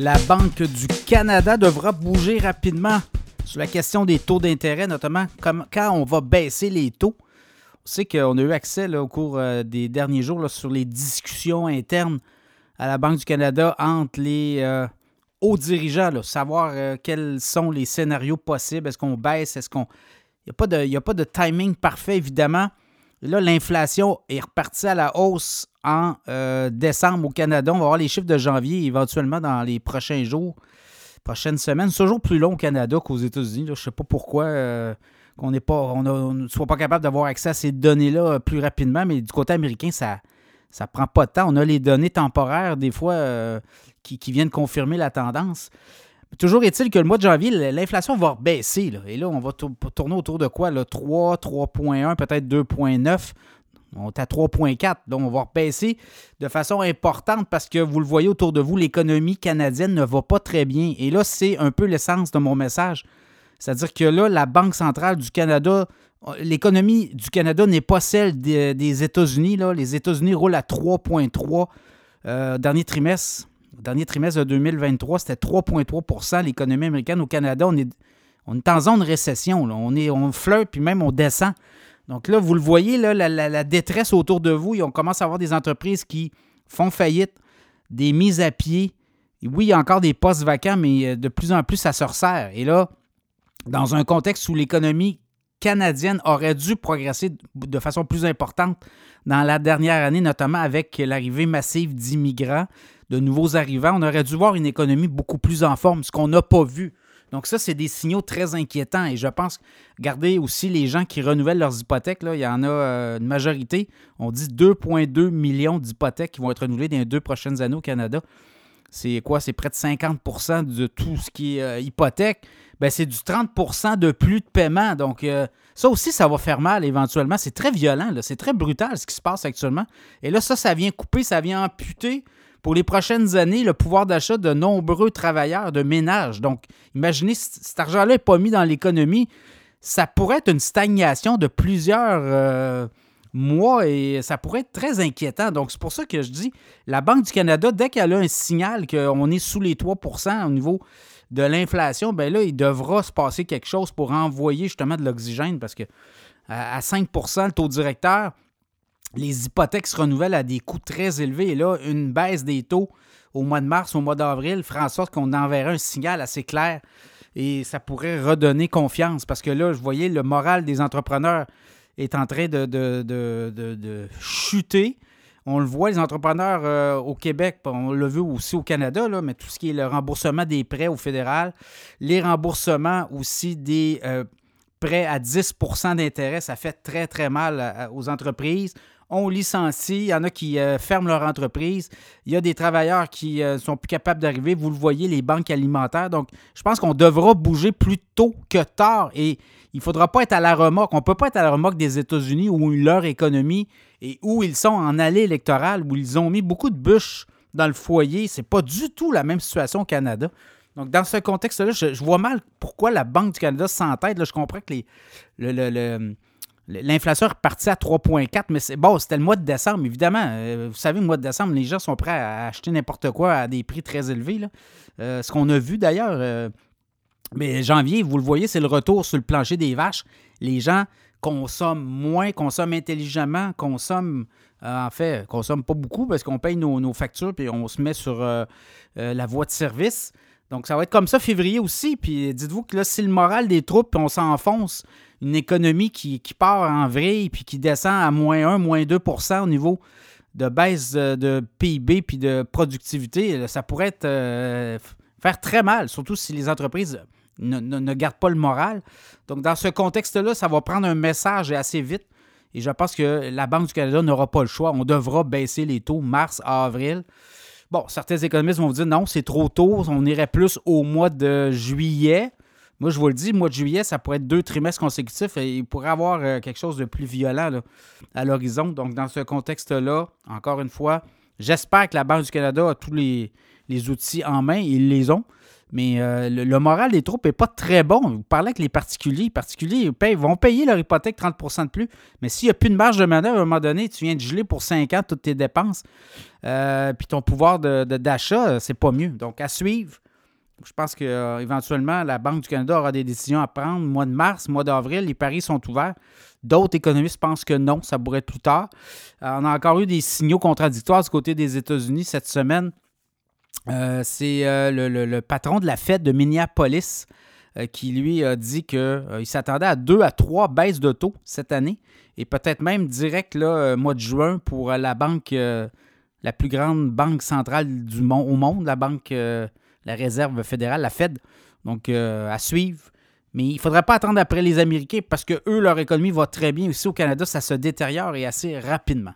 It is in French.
La Banque du Canada devra bouger rapidement sur la question des taux d'intérêt, notamment quand on va baisser les taux. On sait qu'on a eu accès au cours euh, des derniers jours sur les discussions internes à la Banque du Canada entre les euh, hauts dirigeants, savoir euh, quels sont les scénarios possibles. Est-ce qu'on baisse? Est-ce qu'on. Il n'y a, a, pas de timing parfait, évidemment. là, l'inflation est repartie à la hausse en euh, décembre au Canada. On va voir les chiffres de janvier éventuellement dans les prochains jours, prochaines semaines. C'est toujours plus long au Canada qu'aux États-Unis. Je ne sais pas pourquoi euh, n'est pas, on ne soit pas capable d'avoir accès à ces données-là euh, plus rapidement, mais du côté américain, ça ne prend pas de temps. On a les données temporaires, des fois, qui, viennent confirmer la tendance. Toujours est-il que le mois de janvier, l'inflation va baisser. Et là, on va tourner autour de quoi? 3, 3,1, peut-être 2,9. On est à 3,4. Donc, on va rebaisser de façon importante parce que vous le voyez autour de vous, l'économie canadienne ne va pas très bien. Et là, c'est un peu l'essence de mon message. C'est-à-dire que là, la Banque centrale du Canada, l'économie du Canada n'est pas celle des, États-Unis. Les États-Unis roulent à 3,3 euh, dernier trimestre. Dernier trimestre de 2023, c'était 3,3% l'économie américaine. Au Canada, on est, on est en zone récession. On, est, on flirte, puis même on descend. Donc là, vous le voyez, là, la, détresse autour de vous. On commence à avoir des entreprises qui font faillite, des mises à pied. oui, il y a encore des postes vacants, mais euh, de plus en plus, ça se resserre. Et là, dans un contexte où l'économie canadienne aurait dû progresser de façon plus importante dans la dernière année, notamment avec l'arrivée massive d'immigrants, de nouveaux arrivants, on aurait dû voir une économie beaucoup plus en forme, ce qu'on n'a pas vu. Donc ça, c'est des signaux très inquiétants et je pense, regardez aussi les gens qui renouvellent leurs hypothèques, là, il y en a euh, une majorité, on dit 2,2 millions d'hypothèques qui vont être renouvelées dans les deux prochaines années au Canada. C'est quoi? C'est près de 50% de tout ce qui est euh, hypothèque. Ben, c'est du 30% de plus de paiement. Donc, euh, ça aussi, ça va faire mal éventuellement. C'est très violent, c'est très brutal ce qui se passe actuellement. Et là, ça, ça vient couper, ça vient amputer pour les prochaines années le pouvoir d'achat de nombreux travailleurs de ménage. Donc, imaginez, cet argent-là n'est pas mis dans l'économie, ça pourrait être une stagnation de plusieurs euh, mois et ça pourrait être très inquiétant. Donc, c'est pour ça que je dis, la Banque du Canada, dès qu'elle a un signal qu'on est sous les 3% au niveau de l'inflation, ben là, il devra se passer quelque chose pour envoyer justement de l'oxygène parce que à 5% le taux directeur, les hypothèques se renouvellent à des coûts très élevés. Et là, une baisse des taux au mois de mars, au mois d'avril, fera en sorte qu'on enverrait un signal assez clair et ça pourrait redonner confiance parce que là, je voyais le moral des entrepreneurs est en train de, chuter. On le voit, les entrepreneurs euh, au Québec, on le veut aussi au Canada, mais tout ce qui est le remboursement des prêts au fédéral, les remboursements aussi des euh, prêts à 10% d'intérêt, ça fait très, très mal euh, aux entreprises on licencie, il y en a qui euh, ferment leur entreprise, il y a des travailleurs qui ne euh, sont plus capables d'arriver, vous le voyez, les banques alimentaires. Donc, je pense qu'on devra bouger plus tôt que tard et il ne faudra pas être à la remorque. On ne peut pas être à la remorque des États-Unis où leur économie et où ils sont en allée électorale, où ils ont mis beaucoup de bûches dans le foyer. Ce n'est pas du tout la même situation au Canada. Donc, dans ce contexte-là, je, vois mal pourquoi la Banque du Canada s'entête. Je comprends que les, le L'inflation est repartie à 3,4, mais bon, c'était le mois de décembre, évidemment. Euh, vous savez, le mois de décembre, les gens sont prêts à acheter n'importe quoi à des prix très élevés. Euh, ce qu'on a vu d'ailleurs. Euh, mais janvier, vous le voyez, c'est le retour sur le plancher des vaches. Les gens consomment moins, consomment intelligemment, consomment, en fait, consomment pas beaucoup parce qu'on paye nos, nos, factures et on se met sur la voie de service. Donc, ça va être comme ça février aussi. Puis dites-vous que là, si le moral des troupes, on s'enfonce, une économie qui, part en vrille puis qui descend à moins 1, moins 2% au niveau de baisse de, PIB puis de productivité, ça pourrait euh, faire très mal, surtout si les entreprises ne, gardent pas le moral. Donc, dans ce contexte-là, ça va prendre un message assez vite. Et je pense que la Banque du Canada n'aura pas le choix. On devra baisser les taux mars à avril. Bon, certains économistes vont vous dire non, c'est trop tôt, on irait plus au mois de juillet. Moi, je vous le dis, mois de juillet, ça pourrait être deux trimestres consécutifs et il pourrait avoir euh, quelque chose de plus violent à l'horizon. Donc, dans ce contexte-là, encore une fois, j'espère que la Banque du Canada a tous les, outils en main. Ils les ont. Mais euh, le, moral des troupes n'est pas très bon. Vous parlez avec les particuliers. Les particuliers vont payer leur hypothèque 30% de plus. Mais s'il n'y a plus de marge de manœuvre, à un moment donné, tu viens de geler pour 5 ans toutes tes dépenses. Euh, puis ton pouvoir d'achat, de, c'est pas mieux. Donc, à suivre. Je pense qu'éventuellement, la Banque du Canada aura des décisions à prendre. Mois de mars, mois d'avril, les paris sont ouverts. D'autres économistes pensent que non, ça pourrait être plus tard. on a encore eu des signaux contradictoires du côté des États-Unis cette semaine. Euh, c'est euh, le, patron de la fête de Minneapolis euh, qui lui a dit qu'il s'attendait à deux à trois baisses de taux cette année et peut-être même direct là, mois de juin pour la banque, la plus grande banque centrale du monde, au monde, la banque, la réserve fédérale, la Fed. Donc à suivre. Mais il ne faudrait pas attendre après les Américains parce que eux, leur économie va très bien. Ici au Canada, ça se détériore et assez rapidement.